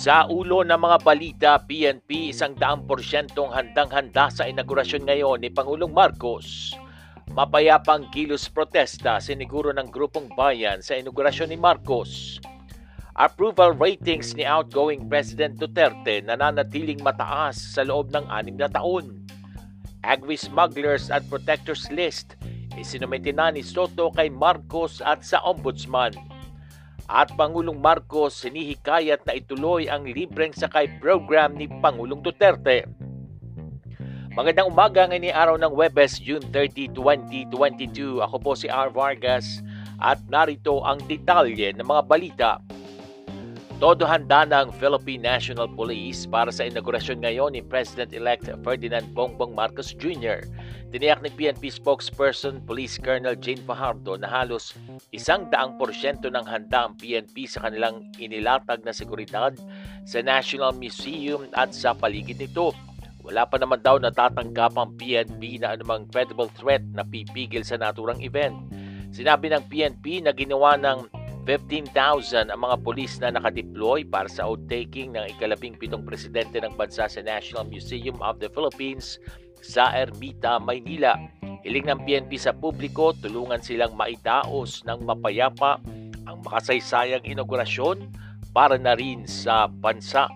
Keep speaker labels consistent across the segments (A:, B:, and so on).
A: Sa ulo ng mga balita, PNP isang daang porsyentong handang-handa sa inaugurasyon ngayon ni Pangulong Marcos. Mapayapang kilos protesta siniguro ng grupong bayan sa inaugurasyon ni Marcos. Approval ratings ni outgoing President Duterte nananatiling mataas sa loob ng anim na taon. Agri-smugglers at protectors list isinumite na ni Soto kay Marcos at sa Ombudsman at Pangulong Marcos sinihikayat na ituloy ang libreng sakay program ni Pangulong Duterte. Magandang umaga ngayon araw ng Webes, June 30, 2022. Ako po si R. Vargas at narito ang detalye ng mga balita. Todo handa ng Philippine National Police para sa inaugurasyon ngayon ni President-elect Ferdinand Bongbong Marcos Jr. Tiniyak ni PNP spokesperson Police Colonel Jane Fajardo na halos isang daang porsyento ng handa ang PNP sa kanilang inilatag na seguridad sa National Museum at sa paligid nito. Wala pa naman daw natatanggap ang PNP na anumang credible threat na pipigil sa naturang event. Sinabi ng PNP na ginawa ng 15,000 ang mga pulis na nakadeploy para sa oath-taking ng ikalabing pitong presidente ng bansa sa National Museum of the Philippines sa Ermita, Maynila. Hiling ng PNP sa publiko, tulungan silang maitaos ng mapayapa ang makasaysayang inaugurasyon para na rin sa bansa.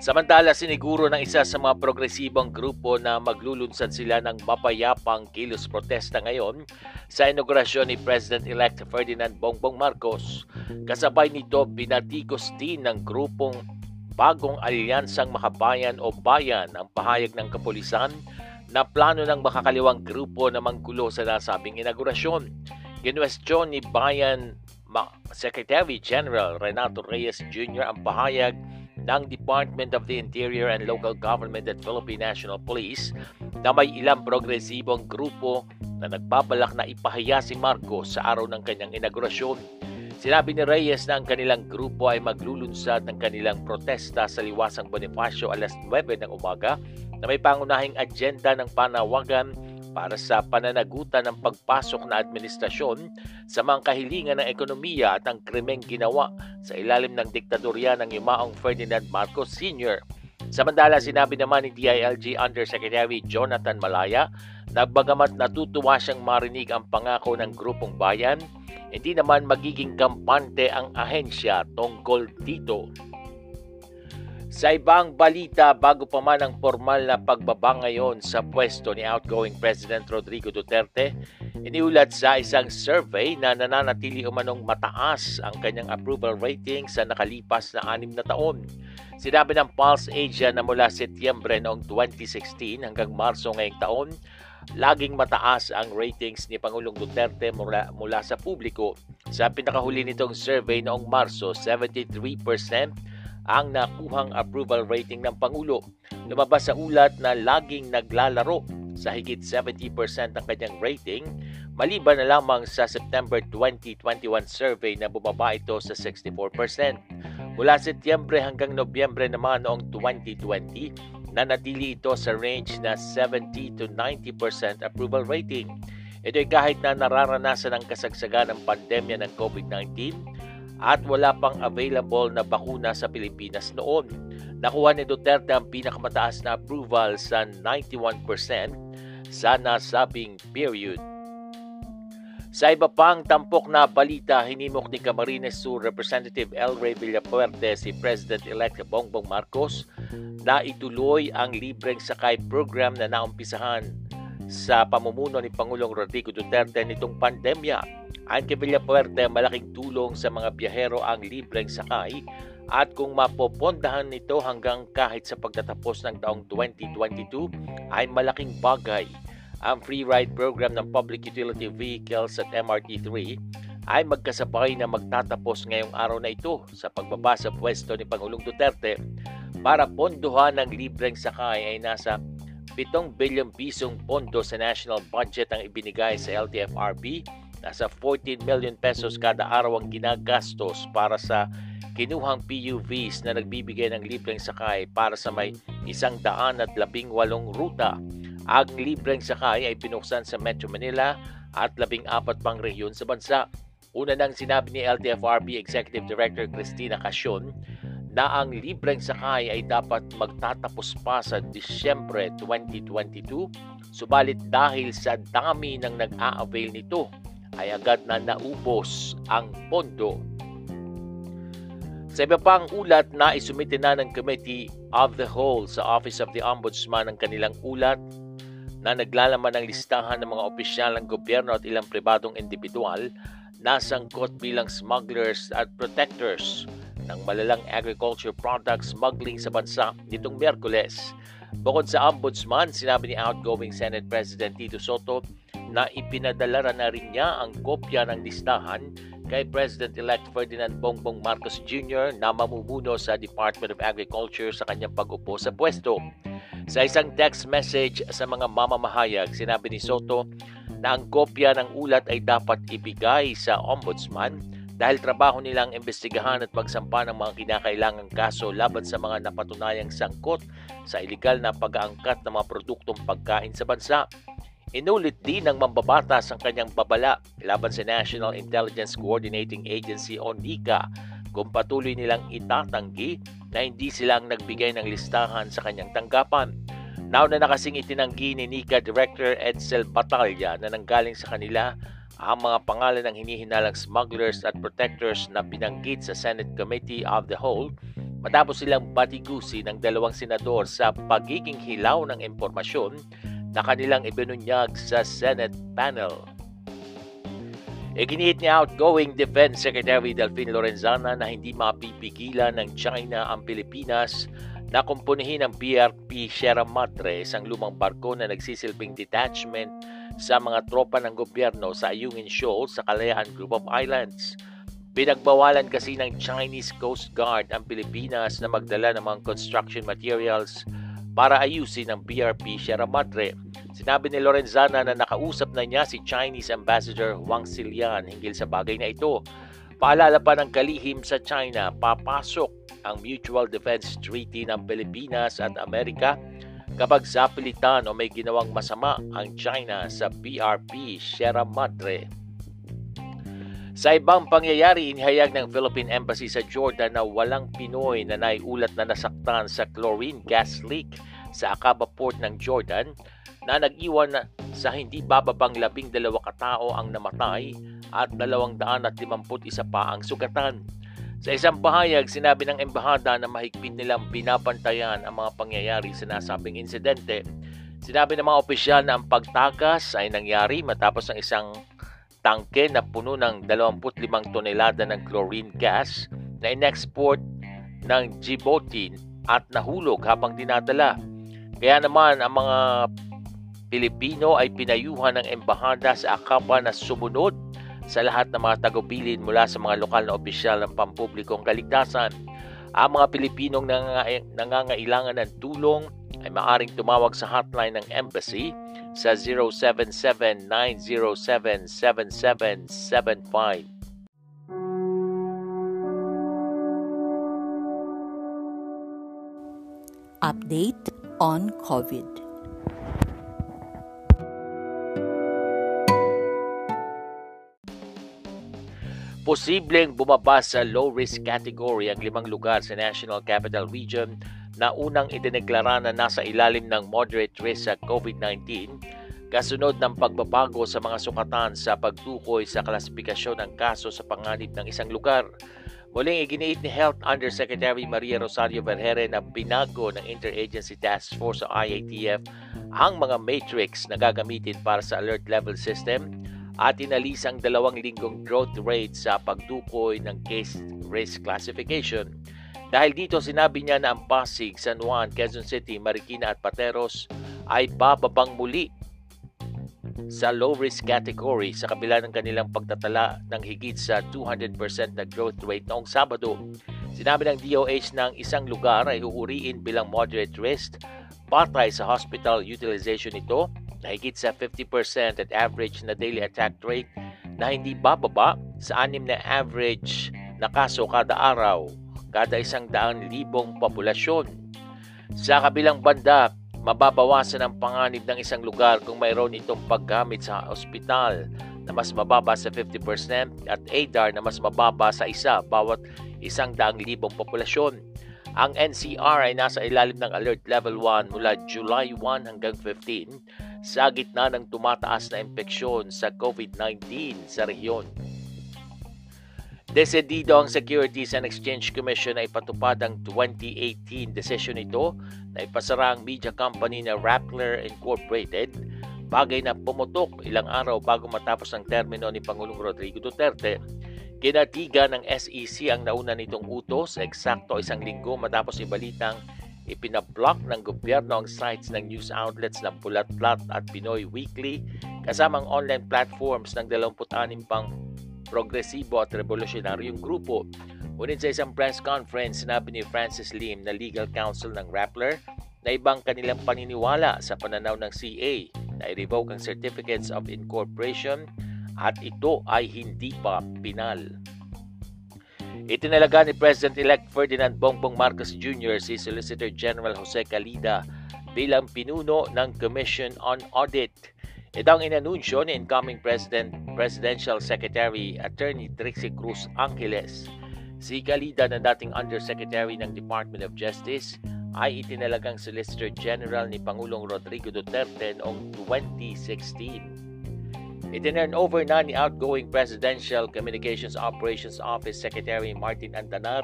A: Samantala, siniguro ng isa sa mga progresibong grupo na maglulunsad sila ng mapayapang kilos protesta ngayon sa inaugurasyon ni President-elect Ferdinand Bongbong Marcos. Kasabay nito, binatikos din ng grupong Bagong Alyansang Makabayan o Bayan ang pahayag ng kapulisan na plano ng makakaliwang grupo na manggulo sa nasabing inaugurasyon. Ginwestiyon ni Bayan Secretary General Renato Reyes Jr. ang pahayag ng Department of the Interior and Local Government at Philippine National Police na may ilang progresibong grupo na nagbabalak na ipahiya si Marcos sa araw ng kanyang inaugurasyon. Sinabi ni Reyes na ang kanilang grupo ay maglulunsad ng kanilang protesta sa Liwasang Bonifacio alas 9 ng umaga na may pangunahing agenda ng panawagan para sa pananagutan ng pagpasok na administrasyon sa mga kahilingan ng ekonomiya at ang krimeng ginawa sa ilalim ng diktadorya ng yumaong Ferdinand Marcos Sr. Samantala, sinabi naman ni DILG Undersecretary Jonathan Malaya na bagamat natutuwa siyang marinig ang pangako ng grupong bayan, hindi naman magiging kampante ang ahensya tungkol dito. Sa ibang balita, bago pa man ang formal na pagbaba ngayon sa pwesto ni outgoing President Rodrigo Duterte, iniulat sa isang survey na nananatili umanong mataas ang kanyang approval rating sa nakalipas na anim na taon. Sinabi ng Pulse Asia na mula Setyembre noong 2016 hanggang Marso ngayong taon, laging mataas ang ratings ni Pangulong Duterte mula, mula sa publiko. Sa pinakahuli nitong survey noong Marso, 73% ang nakuhang approval rating ng Pangulo. Lumabas sa ulat na laging naglalaro sa higit 70% ng kanyang rating, maliban na lamang sa September 2021 survey na bumaba ito sa 64%. Mula Setyembre hanggang Nobyembre naman noong 2020, nanatili ito sa range na 70 to 90% approval rating. Ito ay kahit na nararanasan ang kasagsagan ng pandemya ng COVID-19 at wala pang available na bakuna sa Pilipinas noon. Nakuha ni Duterte ang pinakamataas na approval sa 91% sa nasabing period. Sa iba pang tampok na balita, hinimok ni Camarines Sur Representative El Rey Villapuerte si President-elect Bongbong Marcos na ituloy ang libreng sakay program na naumpisahan sa pamumuno ni Pangulong Rodrigo Duterte nitong pandemya Kay Villapuerte, malaking tulong sa mga biyahero ang libreng sakay at kung mapopondahan nito hanggang kahit sa pagtatapos ng taong 2022 ay malaking bagay ang free ride program ng public utility vehicles at MRT3 ay magkasabay na magtatapos ngayong araw na ito sa pagbaba sa pwesto ni Pangulong Duterte para pondohan ng libreng sakay ay nasa 7 bilyong pisong pondo sa national budget ang ibinigay sa LTFRB. Nasa 14 million pesos kada araw ang ginagastos para sa kinuhang PUVs na nagbibigay ng libreng sakay para sa may isang daan at labing walong ruta ang libreng sakay ay pinuksan sa Metro Manila at labing apat pang rehiyon sa bansa. Una nang sinabi ni LTFRB Executive Director Cristina Casyon na ang libreng sakay ay dapat magtatapos pa sa Disyembre 2022 subalit dahil sa dami ng nag-a-avail nito ay agad na naubos ang pondo. Sa iba pang ulat na isumite na ng Committee of the Whole sa Office of the Ombudsman ang kanilang ulat na naglalaman ng listahan ng mga opisyal ng gobyerno at ilang pribadong individual na sangkot bilang smugglers at protectors ng malalang agriculture product smuggling sa bansa nitong Miyerkules. Bukod sa ombudsman, sinabi ni outgoing Senate President Tito Soto na ipinadala na rin niya ang kopya ng listahan kay President-elect Ferdinand Bongbong Marcos Jr. na mamumuno sa Department of Agriculture sa kanyang pag-upo sa pwesto. Sa isang text message sa mga mamamahayag, sinabi ni Soto na ang kopya ng ulat ay dapat ibigay sa ombudsman dahil trabaho nilang imbestigahan at pagsampa ng mga kinakailangang kaso laban sa mga napatunayang sangkot sa ilegal na pag-aangkat ng mga produktong pagkain sa bansa. Inulit din ng mambabatas ang kanyang babala laban sa National Intelligence Coordinating Agency o NICA kung patuloy nilang itatanggi na hindi silang nagbigay ng listahan sa kanyang tanggapan. Now na nakasing itinanggi ni NICA Director Edsel Batalya na nanggaling sa kanila ang mga pangalan ng hinihinalang smugglers at protectors na binanggit sa Senate Committee of the Whole matapos silang batigusi ng dalawang senador sa pagiging hilaw ng impormasyon na kanilang ibinunyag sa Senate panel. Iginiit ni outgoing Defense Secretary Delfin Lorenzana na hindi mapipigilan ng China ang Pilipinas na kumpunihin ang BRP Sierra Madre, isang lumang barko na nagsisilbing detachment sa mga tropa ng gobyerno sa Ayungin Shoal sa Kalayaan Group of Islands. Pinagbawalan kasi ng Chinese Coast Guard ang Pilipinas na magdala ng mga construction materials para ayusin ang BRP Sierra Madre. Sinabi ni Lorenzana na nakausap na niya si Chinese Ambassador Wang Silian hinggil sa bagay na ito. Paalala pa ng kalihim sa China, papasok ang Mutual Defense Treaty ng Pilipinas at Amerika kapag sapilitan o may ginawang masama ang China sa BRP Sierra Madre. Sa ibang pangyayari, inihayag ng Philippine Embassy sa Jordan na walang Pinoy na naiulat na nasaktan sa chlorine gas leak sa Aqaba Port ng Jordan na nag-iwan sa hindi bababang labing dalawa katao ang namatay at dalawang daan at limamput isa pa ang sugatan. Sa isang pahayag, sinabi ng embahada na mahigpit nilang binabantayan ang mga pangyayari sa nasabing insidente. Sinabi ng mga opisyal na ang pagtakas ay nangyari matapos ng isang tangke na puno ng 25 tonelada ng chlorine gas na in-export ng Djibouti at nahulog habang dinadala. Kaya naman ang mga Pilipino ay pinayuhan ng embahada sa Akaba na sumunod sa lahat ng mga tagubilin mula sa mga lokal na opisyal ng pampublikong kaligtasan. Ang mga Pilipinong nangangailangan ng tulong ay maaaring tumawag sa hotline ng embassy sa 077-907-7775.
B: Update on COVID.
A: Posibleng bumaba sa low-risk category ang limang lugar sa National Capital Region na unang idineklara na nasa ilalim ng moderate risk sa COVID-19 kasunod ng pagbabago sa mga sukatan sa pagtukoy sa klasifikasyon ng kaso sa panganib ng isang lugar. Muling iginiit ni Health Undersecretary Maria Rosario Vergere na binago ng Interagency Task Force o IATF ang mga matrix na gagamitin para sa alert level system at inalis ang dalawang linggong growth rate sa pagdukoy ng case risk classification. Dahil dito sinabi niya na ang Pasig, San Juan, Quezon City, Marikina at Pateros ay bababang muli sa low-risk category sa kabila ng kanilang pagtatala ng higit sa 200% na growth rate noong Sabado. Sinabi ng DOH ng isang lugar ay uuriin bilang moderate risk batay sa hospital utilization nito na higit sa 50% at average na daily attack rate na hindi bababa sa anim na average na kaso kada araw kada isang daan libong populasyon. Sa kabilang banda, mababawasan ang panganib ng isang lugar kung mayroon itong paggamit sa ospital na mas mababa sa 50% at ADAR na mas mababa sa isa bawat isang daang libong populasyon. Ang NCR ay nasa ilalim ng Alert Level 1 mula July 1 hanggang 15 sa gitna ng tumataas na impeksyon sa COVID-19 sa rehiyon. Desedido ang Securities and Exchange Commission na ipatupad ang 2018 decision nito na ipasara ang media company na Rappler Incorporated, bagay na pumutok ilang araw bago matapos ang termino ni Pangulong Rodrigo Duterte. Kinatiga ng SEC ang nauna nitong utos eksakto isang linggo matapos ibalitang ipinablock ng gobyerno ang sites ng news outlets na Pulatlat at Pinoy Weekly kasamang online platforms ng 26 pang progresibo at revolusyonaryong grupo. Ngunit sa isang press conference, sinabi ni Francis Lim na legal counsel ng Rappler na ibang kanilang paniniwala sa pananaw ng CA na i-revoke ang certificates of incorporation at ito ay hindi pa pinal. Itinalaga ni President-elect Ferdinand Bongbong Marcos Jr. si Solicitor General Jose Calida bilang pinuno ng Commission on Audit ito ang inanunsyo ni incoming President, Presidential Secretary Attorney Trixie Cruz Angeles. Si Galida na dating Undersecretary ng Department of Justice ay itinalagang Solicitor General ni Pangulong Rodrigo Duterte noong 2016. Itinurn over na ni outgoing Presidential Communications Operations Office Secretary Martin Andanar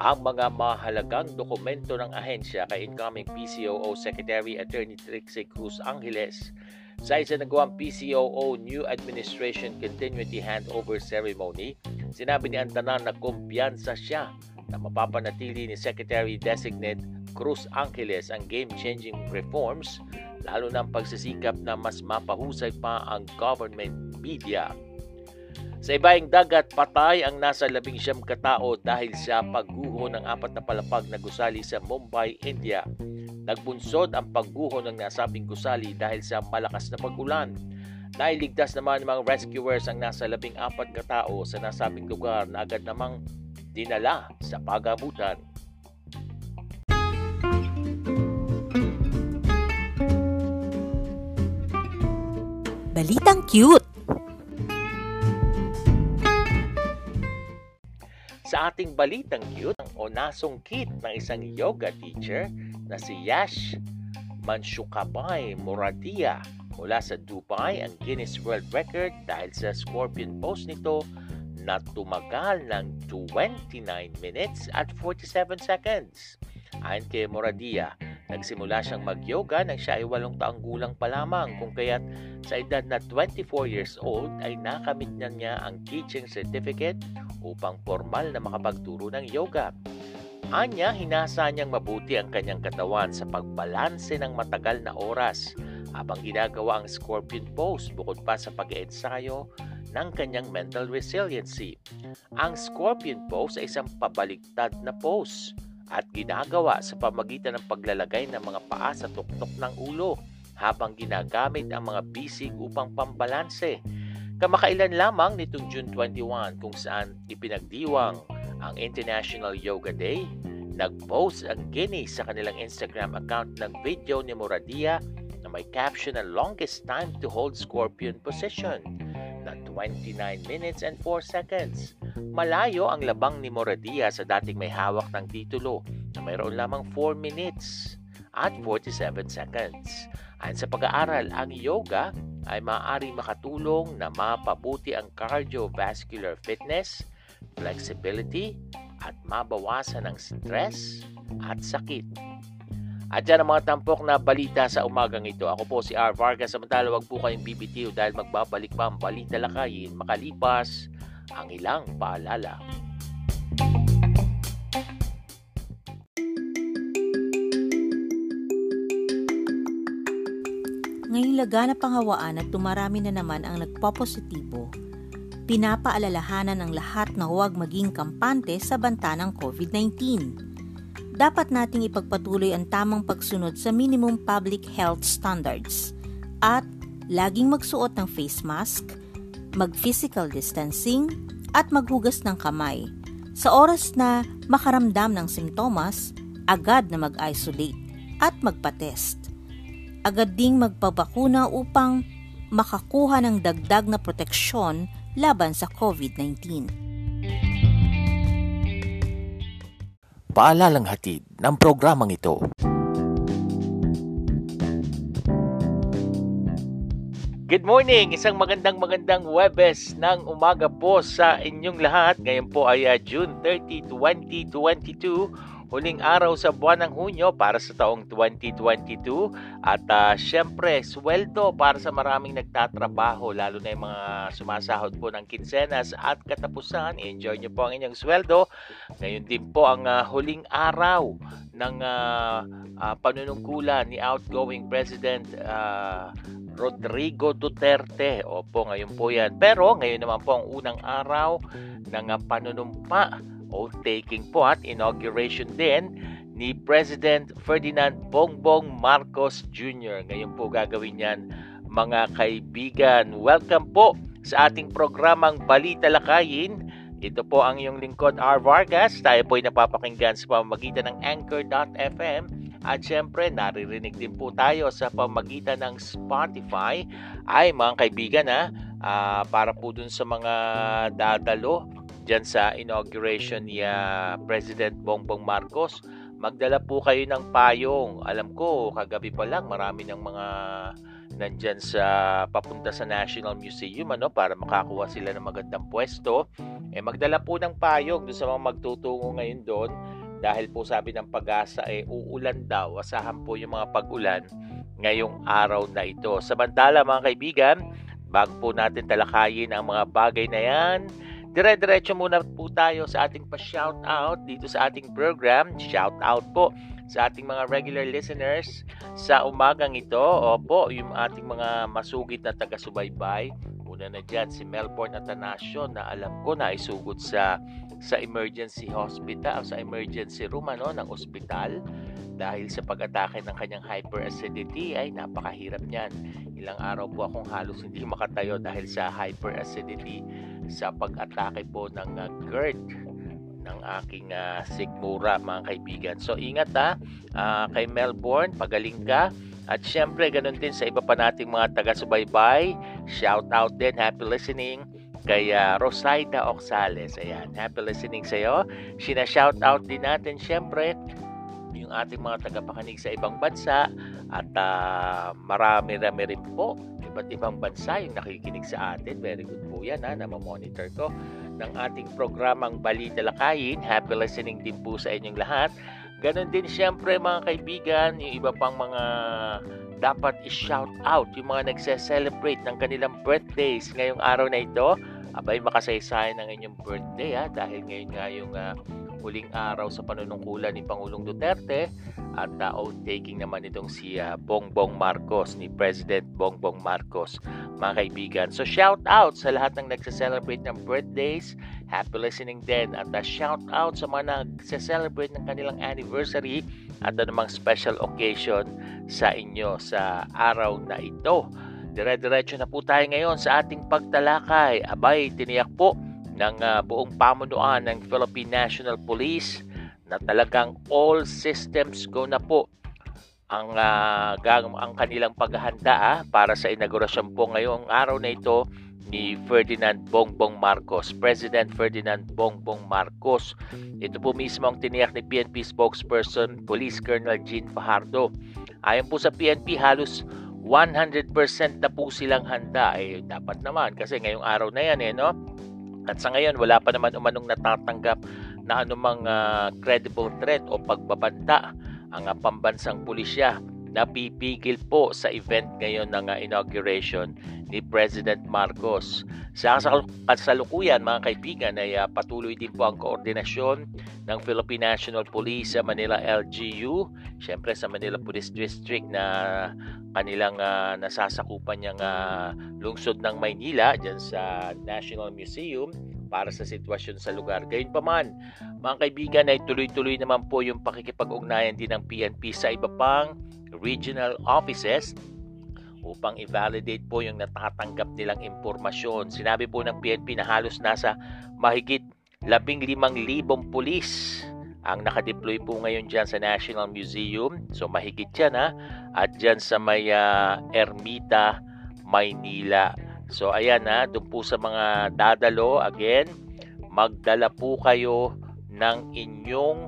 A: ang mga mahalagang dokumento ng ahensya kay incoming PCOO Secretary Attorney Trixie Cruz Angeles sa isinagawang PCOO New Administration Continuity Handover Ceremony, sinabi ni Antanan na kumpiyansa siya na mapapanatili ni Secretary-Designate Cruz Angeles ang game-changing reforms lalo na ang pagsisikap na mas mapahusay pa ang government media. Sa ibaing dagat, patay ang nasa labing siyam katao dahil sa pagguho ng apat na palapag na gusali sa Mumbai, India. Nagbunsod ang pagguho ng nasabing gusali dahil sa malakas na pag-ulan. Nailigtas naman ng mga rescuers ang nasa labing apat katao sa nasabing lugar na agad namang dinala sa pagamutan.
B: Balitang cute!
A: Ating balitang cute, ang onasong kit ng isang yoga teacher na si Yash Manshukabay Moradia mula sa Dubai ang Guinness World Record dahil sa scorpion pose nito na tumagal ng 29 minutes at 47 seconds. Ayon kay Moradia, nagsimula siyang mag-yoga nang siya ay walong taong gulang pa lamang kung kaya't sa edad na 24 years old ay nakamit na niya ang teaching certificate upang formal na makapagturo ng yoga. Anya, hinasa niyang mabuti ang kanyang katawan sa pagbalanse ng matagal na oras habang ginagawa ang scorpion pose bukod pa sa pag-ensayo ng kanyang mental resiliency. Ang scorpion pose ay isang pabaliktad na pose at ginagawa sa pamagitan ng paglalagay ng mga paa sa tuktok ng ulo habang ginagamit ang mga bisig upang pambalanse. Kamakailan lamang nitong June 21 kung saan ipinagdiwang ang International Yoga Day, nag-post ang Guinness sa kanilang Instagram account ng video ni Moradia na may caption na longest time to hold scorpion position 29 minutes and 4 seconds. Malayo ang labang ni Moradia sa dating may hawak ng titulo na mayroon lamang 4 minutes at 47 seconds. Ayon sa pag-aaral, ang yoga ay maaari makatulong na mapabuti ang cardiovascular fitness, flexibility, at mabawasan ang stress at sakit. At yan ang mga tampok na balita sa umagang ito. Ako po si R. Vargas. Samantala, wag po kayong BBTO dahil magbabalik pa ang balita lakayin makalipas ang ilang paalala.
B: Ngayong laganap ang hawaan at tumarami na naman ang nagpopositibo, pinapaalalahanan ng lahat na huwag maging kampante sa banta ng COVID-19. Dapat nating ipagpatuloy ang tamang pagsunod sa minimum public health standards at laging magsuot ng face mask, mag-physical distancing, at maghugas ng kamay. Sa oras na makaramdam ng simptomas, agad na mag-isolate at magpa-test. Agad ding magpabakuna upang makakuha ng dagdag na proteksyon laban sa COVID-19.
A: Paalalang hatid ng programang ito. Good morning! Isang magandang magandang Webes ng umaga po sa inyong lahat. Ngayon po ay uh, June 30, 2022 huling araw sa buwan ng Hunyo para sa taong 2022 at uh, syempre sweldo para sa maraming nagtatrabaho lalo na yung mga sumasahod po ng kinsenas at katapusan enjoy nyo po ang inyong sweldo ngayon din po ang uh, huling araw ng uh, uh, panunungkulan ni outgoing President uh, Rodrigo Duterte. Opo, ngayon po yan. Pero ngayon naman po ang unang araw ng uh, panunumpa oath-taking po at inauguration din ni President Ferdinand Bongbong Marcos Jr. Ngayon po gagawin yan mga kaibigan. Welcome po sa ating programang Balita Lakayin. Ito po ang iyong lingkod R. Vargas. Tayo po ay napapakinggan sa pamamagitan ng Anchor.fm at syempre naririnig din po tayo sa pamamagitan ng Spotify. Ay mga kaibigan ha, uh, para po dun sa mga dadalo dyan sa inauguration ni uh, President Bongbong Marcos. Magdala po kayo ng payong. Alam ko, kagabi pa lang, marami ng mga nandyan sa papunta sa National Museum ano para makakuha sila ng magandang pwesto eh magdala po ng payong doon sa mga magtutungo ngayon doon dahil po sabi ng pag-asa eh uulan daw asahan po yung mga pag-ulan ngayong araw na ito samantala mga kaibigan bago po natin talakayin ang mga bagay na yan Dire-diretso muna po tayo sa ating pa-shout out dito sa ating program. Shout out po sa ating mga regular listeners sa umagang ito. Opo, yung ating mga masugid na taga-subaybay. Una na dyan si Melbourne Atanasio na alam ko na isugod sa sa emergency hospital sa emergency room ano, ng ospital dahil sa pag-atake ng kanyang hyperacidity ay napakahirap niyan. Ilang araw po akong halos hindi makatayo dahil sa hyperacidity sa pag-atake po ng uh, GERD ng aking uh, sigmura mga kaibigan. So ingat ha uh, kay Melbourne, pagaling ka. At syempre ganun din sa iba pa nating mga taga-subaybay. Shout out din, happy listening kay uh, Rosaida Oxales. Ayan, happy listening sa iyo. Sina-shout out din natin syempre yung ating mga tagapakinig sa ibang bansa at uh, marami-rami rin po iba't ibang bansa yung nakikinig sa atin. Very good po yan ha, na monitor ko ng ating programang Balita Lakayin. Happy listening din po sa inyong lahat. Ganon din siyempre mga kaibigan, yung iba pang mga dapat i-shout out, yung mga nagse-celebrate ng kanilang birthdays ngayong araw na ito. Abay makasaysayan ng inyong birthday ha, dahil ngayon nga yung uh, huling araw sa panunungkulan ni Pangulong Duterte at uh, oath-taking naman itong si uh, Bongbong Marcos, ni President Bongbong Marcos, mga kaibigan. So shout out sa lahat ng nagse-celebrate ng birthdays, happy listening din at uh, shout out sa mga nagse-celebrate ng kanilang anniversary at anumang special occasion sa inyo sa araw na ito. Dire-diretso na po tayo ngayon sa ating pagtalakay. Abay, tiniyak po ng uh, buong pamunuan ng Philippine National Police na talagang all systems go na po ang uh, ang kanilang paghahanda ah, para sa inaugurasyon po ngayong araw na ito ni Ferdinand Bongbong Marcos, President Ferdinand Bongbong Marcos. Ito po mismo ang tiniyak ni PNP spokesperson Police Colonel Jean Fajardo. Ayon po sa PNP, halos 100% na po silang handa. Eh, dapat naman kasi ngayong araw na yan eh, no? At sa ngayon, wala pa naman umanong natatanggap na anumang uh, credible threat o pagbabanta ang uh, pambansang pulisya napipigil po sa event ngayon ng uh, inauguration ni President Marcos. Sa kasalukuyan mga kaibigan ay uh, patuloy din po ang koordinasyon ng Philippine National Police sa Manila LGU, syempre sa Manila Police District na kanilang uh, nasasakupan niyang uh, lungsod ng Maynila dyan sa National Museum para sa sitwasyon sa lugar. Gayunpaman, mga kaibigan ay tuloy-tuloy naman po yung pakikipag-ugnayan din ng PNP sa iba pang regional offices upang i-validate po yung natatanggap nilang impormasyon. Sinabi po ng PNP na halos nasa mahigit 15,000 pulis ang nakadeploy po ngayon dyan sa National Museum. So mahigit yan ha. At dyan sa may uh, Ermita, Maynila. So ayan ha, doon po sa mga dadalo, again, magdala po kayo ng inyong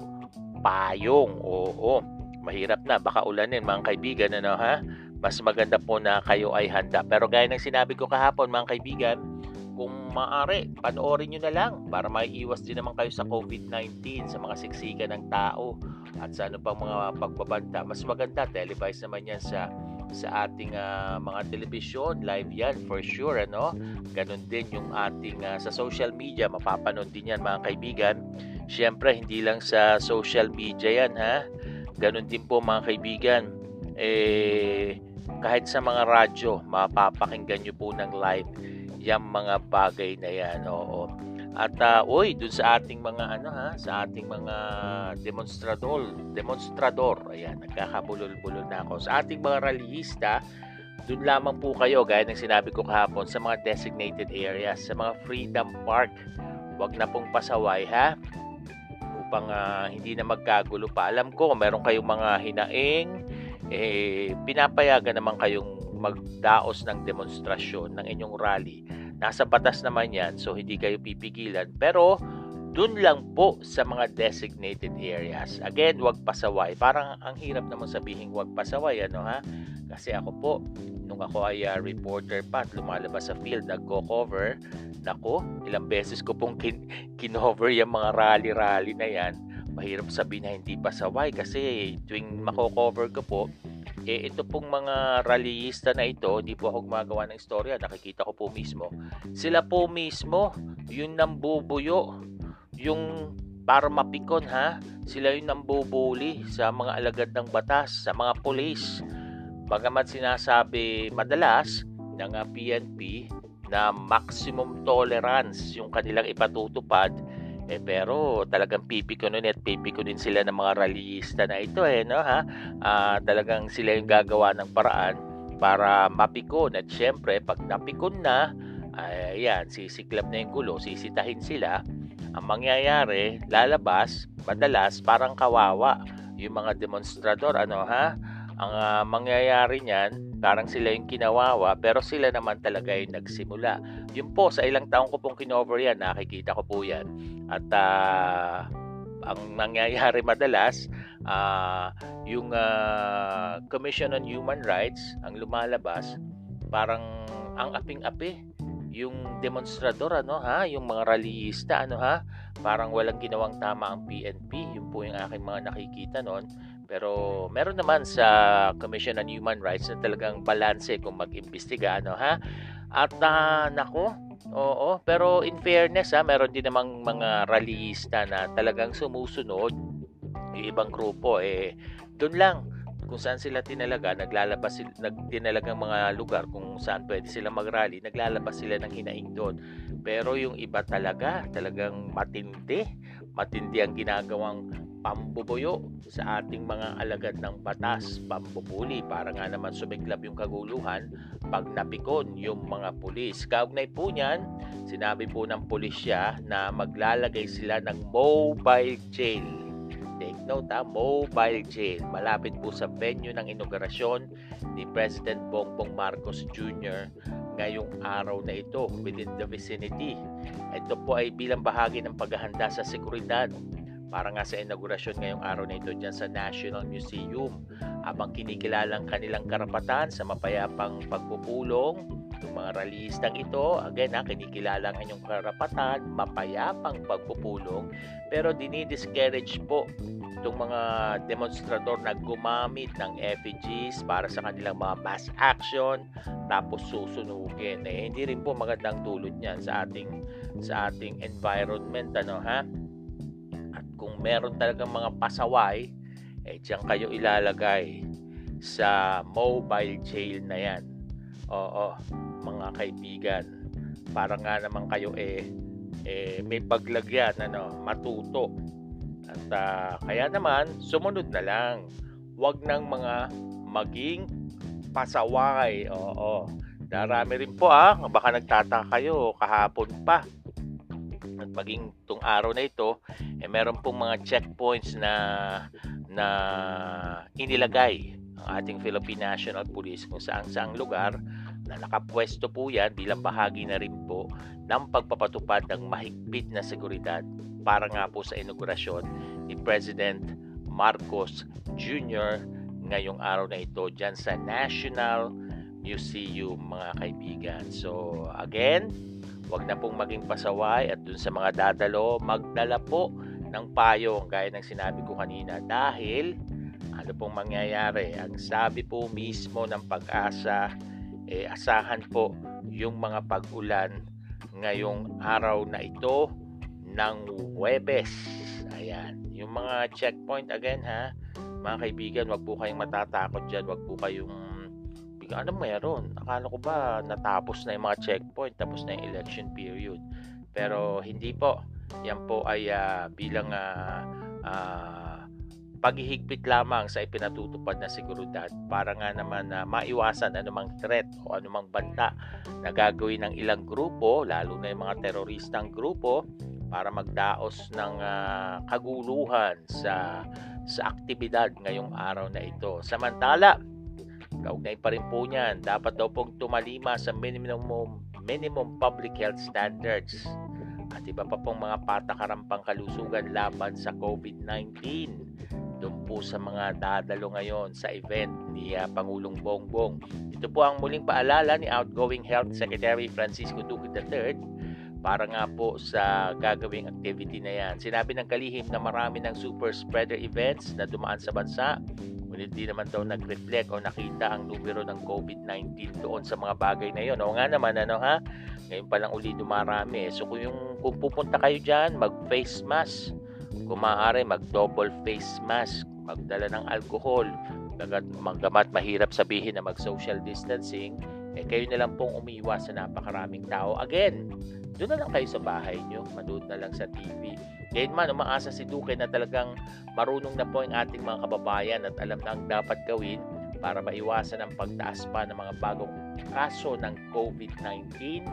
A: payong. Oo, mahirap na, baka ulanin mga kaibigan, ano ha? Mas maganda po na kayo ay handa. Pero gaya ng sinabi ko kahapon mga kaibigan, kung maaari, panoorin nyo na lang para maiiwas din naman kayo sa COVID-19, sa mga siksikan ng tao at sa ano pang mga pagbabanta. Mas maganda, televised naman yan sa sa ating uh, mga telebisyon, live yan for sure, ano? Ganon din yung ating uh, sa social media, mapapanood din yan mga kaibigan. Siyempre, hindi lang sa social media yan, ha? Ganon din po mga kaibigan. Eh, kahit sa mga radyo, mapapakinggan nyo po ng live yung mga bagay na yan. Oo. At uh, oy, dun sa ating mga ano ha, sa ating mga demonstrador, demonstrador, ayan, nagkakabulol-bulol na ako. Sa ating mga rallyista, dun lamang po kayo, gaya ng sinabi ko kahapon, sa mga designated areas, sa mga Freedom Park. Huwag na pong pasaway ha, upang uh, hindi na magkagulo pa. Alam ko, meron kayong mga hinaing, eh, pinapayagan naman kayong magdaos ng demonstrasyon ng inyong rally Nasa batas naman yan, so hindi kayo pipigilan. Pero, dun lang po sa mga designated areas. Again, wag pasaway. Parang ang hirap naman sabihin wag pasaway, ano ha? Kasi ako po, nung ako ay uh, reporter pa at lumalabas sa field, nagko-cover, nako, ilang beses ko pong kin- kinover yung mga rally-rally na yan. Mahirap sabihin na hindi pasaway kasi tuwing mako-cover ko po, eh, ito pong mga rallyista na ito, hindi po ako gumagawa ng istorya, nakikita ko po mismo. Sila po mismo, yung nambubuyo, yung para mapikon ha, sila yung nambubuli sa mga alagad ng batas, sa mga pulis. Bagamat sinasabi madalas ng PNP na maximum tolerance yung kanilang ipatutupad, eh pero talagang pipikunin at pipikunin sila ng mga rallyista na ito eh no ha. Uh, talagang sila yung gagawa ng paraan para mapikon at syempre pag napikon na ay ayan sisiklab na yung gulo, sisitahin sila. Ang mangyayari, lalabas madalas parang kawawa yung mga demonstrador ano ha ang uh, mangyayari niyan, parang sila yung kinawawa, pero sila naman talaga yung nagsimula. Yun po, sa ilang taong ko pong kinover yan, nakikita ko po yan. At uh, ang nangyayari madalas, uh, yung uh, Commission on Human Rights, ang lumalabas, parang ang aping-api yung demonstrador ano ha yung mga rallyista ano ha parang walang ginawang tama ang PNP yun po yung aking mga nakikita noon pero meron naman sa Commission on Human Rights na talagang balanse kung mag-imbestiga ano ha. At uh, nako, oo, pero in fairness ha, meron din namang mga rallyista na talagang sumusunod. Yung ibang grupo eh doon lang kung saan sila tinalaga, naglalabas sila, nagtinalagang mga lugar kung saan pwede sila magrally, naglalabas sila ng hinaing doon. Pero yung iba talaga, talagang matindi, matindi ang ginagawang pambubuyo sa ating mga alagad ng batas, pambubuli para nga naman sumiklab yung kaguluhan pag napikon yung mga pulis. Kaugnay po niyan, sinabi po ng pulisya na maglalagay sila ng mobile jail. Take note ha, mobile jail. Malapit po sa venue ng inaugurasyon ni President Bongbong Marcos Jr. ngayong araw na ito within the vicinity. Ito po ay bilang bahagi ng paghahanda sa seguridad para nga sa inaugurasyon ngayong araw na ito dyan sa National Museum. Habang kinikilalang kanilang karapatan sa mapayapang pagpupulong ng mga rallyistang ito again ha, kinikilala ang inyong karapatan mapayapang pagpupulong pero dinidiscourage po itong mga demonstrador na gumamit ng effigies para sa kanilang mga mass action tapos susunugin. Eh hindi rin po magandang dulot niyan sa ating sa ating environment ano ha meron talagang mga pasaway eh diyan kayo ilalagay sa mobile jail na yan oo mga kaibigan para nga naman kayo eh, eh may paglagyan ano matuto at uh, kaya naman, sumunod na lang. Huwag nang mga maging pasaway. Oo. Darami rin po ah. Baka nagtataka kayo kahapon pa. At maging tung araw na ito, eh, meron pong mga checkpoints na na inilagay ang ating Philippine National Police kung saan saang lugar na nakapwesto po yan bilang bahagi na rin po ng pagpapatupad ng mahigpit na seguridad para nga po sa inaugurasyon ni President Marcos Jr. ngayong araw na ito dyan sa National Museum mga kaibigan. So again, wag na pong maging pasaway at dun sa mga dadalo, magdala po ng payong gaya ng sinabi ko kanina dahil ano pong mangyayari? Ang sabi po mismo ng pag-asa, eh, asahan po yung mga pag-ulan ngayong araw na ito ng Webes. Ayan. Yung mga checkpoint again ha. Mga kaibigan, wag po kayong matatakot dyan. Wag po kayong bigla ano meron. Akala ko ba natapos na yung mga checkpoint, tapos na yung election period. Pero hindi po. Yan po ay uh, bilang uh, uh, paghihigpit lamang sa ipinatutupad na seguridad para nga naman na uh, maiwasan anumang threat o anumang banta na gagawin ng ilang grupo, lalo na yung mga teroristang grupo, para magdaos ng uh, kaguluhan sa sa aktibidad ngayong araw na ito. Samantala, kaugnay pa rin po niyan, dapat daw pong tumalima sa minimum minimum public health standards at iba pa pong mga patakaran pangkalusugan laban sa COVID-19 doon po sa mga dadalo ngayon sa event ni uh, Pangulong Bongbong. Ito po ang muling paalala ni outgoing Health Secretary Francisco Duque III para nga po sa gagawing activity na yan. Sinabi ng kalihim na marami ng super spreader events na dumaan sa bansa, ngunit di naman daw nag-reflect o nakita ang numero ng COVID-19 doon sa mga bagay na yon. O nga naman, ano ha? Ngayon pa lang uli dumarami. So kung, yung, kung pupunta kayo dyan, mag-face mask. Kung maaari, mag-double face mask. Magdala ng alcohol. Magamat mahirap sabihin na mag-social distancing, eh kayo na lang pong umiwas sa napakaraming tao. Again, doon na lang kayo sa bahay nyo, manood na lang sa TV. Ngayon man, umaasa si Duque na talagang marunong na po ang ating mga kababayan at alam na ang dapat gawin para maiwasan ang pagtaas pa ng mga bagong kaso ng COVID-19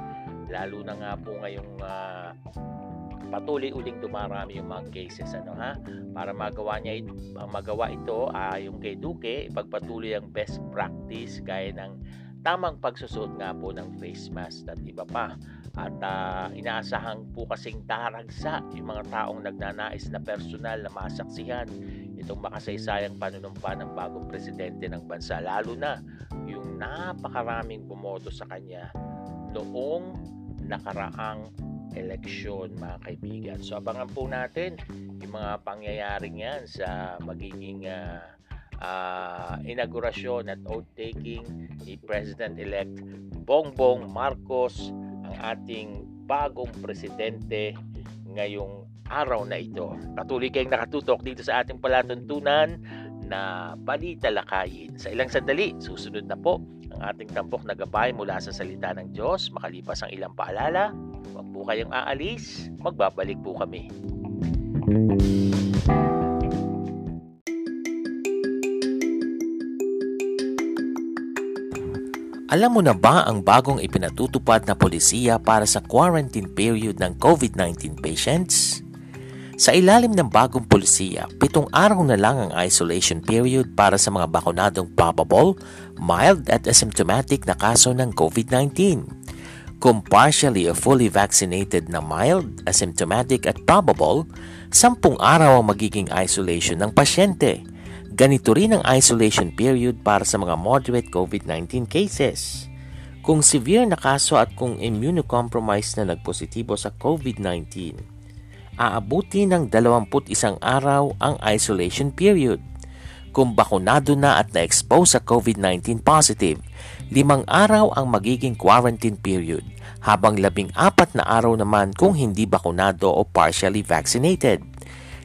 A: lalo na nga po ngayong uh, patuloy uling dumarami yung mga cases ano ha para magawa niya magawa ito uh, yung kay Duque ipagpatuloy ang best practice gaya ng tamang pagsusuot nga po ng face mask at iba pa at uh, inaasahan po kasing taragsa yung mga taong nagnanais na personal na masaksihan itong makasaysayang panunumpa ng bagong presidente ng bansa. Lalo na yung napakaraming bumoto sa kanya noong nakaraang eleksyon mga kaibigan. So abangan po natin yung mga pangyayaring yan sa magiging uh, uh, inaugurasyon at oath-taking ni President-elect Bongbong Marcos ang ating bagong presidente ngayong araw na ito. Patuloy kayong nakatutok dito sa ating palatuntunan na balita lakayin. Sa ilang sandali, susunod na po ang ating tampok na gabay mula sa salita ng Diyos. Makalipas ang ilang paalala, huwag po kayong aalis, magbabalik po kami. Alam mo na ba ang bagong ipinatutupad na polisiya para sa quarantine period ng COVID-19 patients? Sa ilalim ng bagong polisiya, pitong araw na lang ang isolation period para sa mga bakunadong probable, mild at asymptomatic na kaso ng COVID-19. Kung partially o fully vaccinated na mild, asymptomatic at probable, sampung araw ang magiging isolation ng pasyente Ganito rin ang isolation period para sa mga moderate COVID-19 cases. Kung severe na kaso at kung immunocompromised na nagpositibo sa COVID-19, aabuti ng 21 araw ang isolation period. Kung bakunado na at na-expose sa COVID-19 positive, limang araw ang magiging quarantine period, habang labing apat na araw naman kung hindi bakunado o partially vaccinated.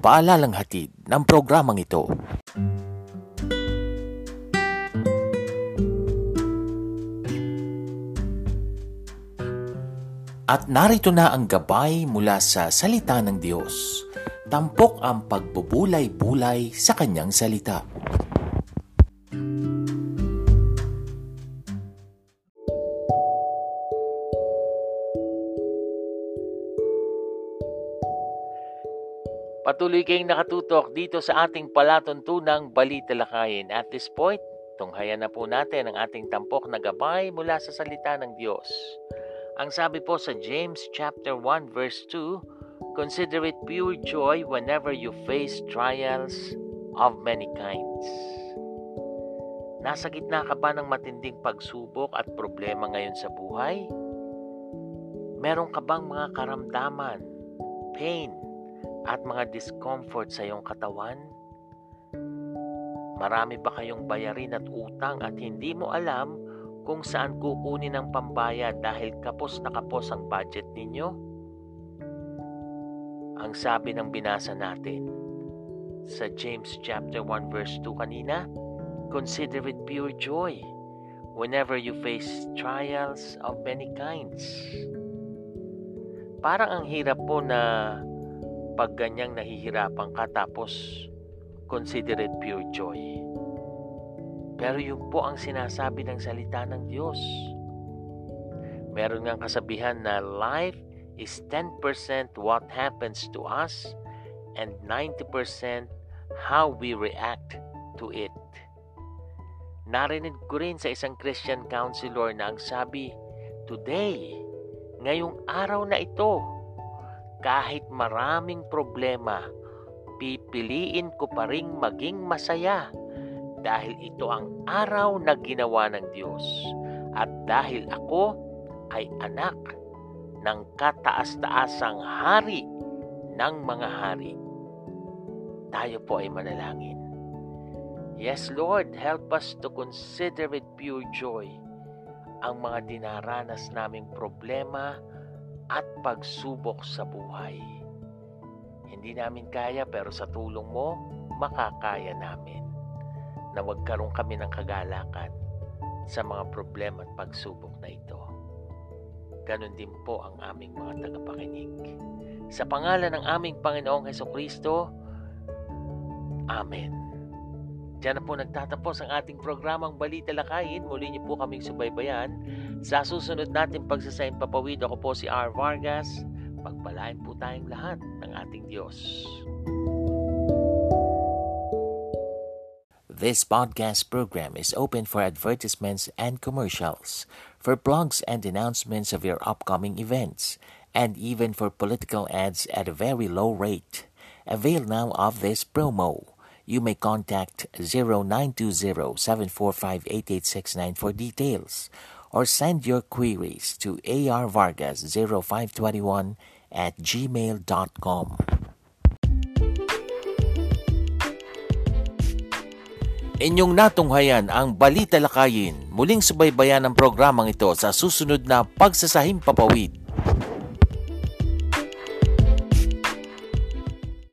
A: Paalalang hatid ng programang ito. At narito na ang gabay mula sa salita ng Diyos. Tampok ang pagbubulay-bulay sa kanyang salita. Patuloy kayong nakatutok dito sa ating palatuntunang balitalakayin. At this point, tunghayan na po natin ang ating tampok na gabay mula sa salita ng Diyos. Ang sabi po sa James chapter 1 verse 2, Consider it pure joy whenever you face trials of many kinds. Nasa gitna ka ba ng matinding pagsubok at problema ngayon sa buhay? Meron ka bang mga karamdaman, pain, at mga discomfort sa iyong katawan? Marami ba kayong bayarin at utang at hindi mo alam kung saan kukunin ang pambayad dahil kapos na kapos ang budget ninyo? Ang sabi ng binasa natin sa James chapter 1 verse 2 kanina, Consider it pure joy whenever you face trials of many kinds. Parang ang hirap po na pag ganyang nahihirapan ka tapos consider it pure joy. Pero yun po ang sinasabi ng salita ng Diyos. Meron ngang kasabihan na life is 10% what happens to us and 90% how we react to it. Narinig ko rin sa isang Christian counselor na ang sabi, Today, ngayong araw na ito, kahit maraming problema, pipiliin ko pa ring maging masaya dahil ito ang araw na ginawa ng Diyos at dahil ako ay anak ng kataas-taasang hari ng mga hari. Tayo po ay manalangin. Yes, Lord, help us to consider it pure joy ang mga dinaranas naming problema at pagsubok sa buhay. Hindi namin kaya pero sa tulong mo, makakaya namin na magkaroon kami ng kagalakan sa mga problema at pagsubok na ito. Ganon din po ang aming mga tagapakinig. Sa pangalan ng aming Panginoong Heso Kristo, Amen. Diyan na po nagtatapos ang ating programang Balita Lakayin. Muli niyo po kaming subaybayan. Sa susunod natin pagsasayang papawid, ako po si R. Vargas. Pagpalain po tayong lahat ng ating Diyos.
C: This podcast program is open for advertisements and commercials, for blogs and announcements of your upcoming events, and even for political ads at a very low rate. Avail now of this promo you may contact 0920-745-8869 for details or send your queries to arvargas0521 at gmail.com. Inyong natunghayan ang Balita Lakayin. Muling subaybayan ang programang ito sa susunod na Pagsasahim Papawid.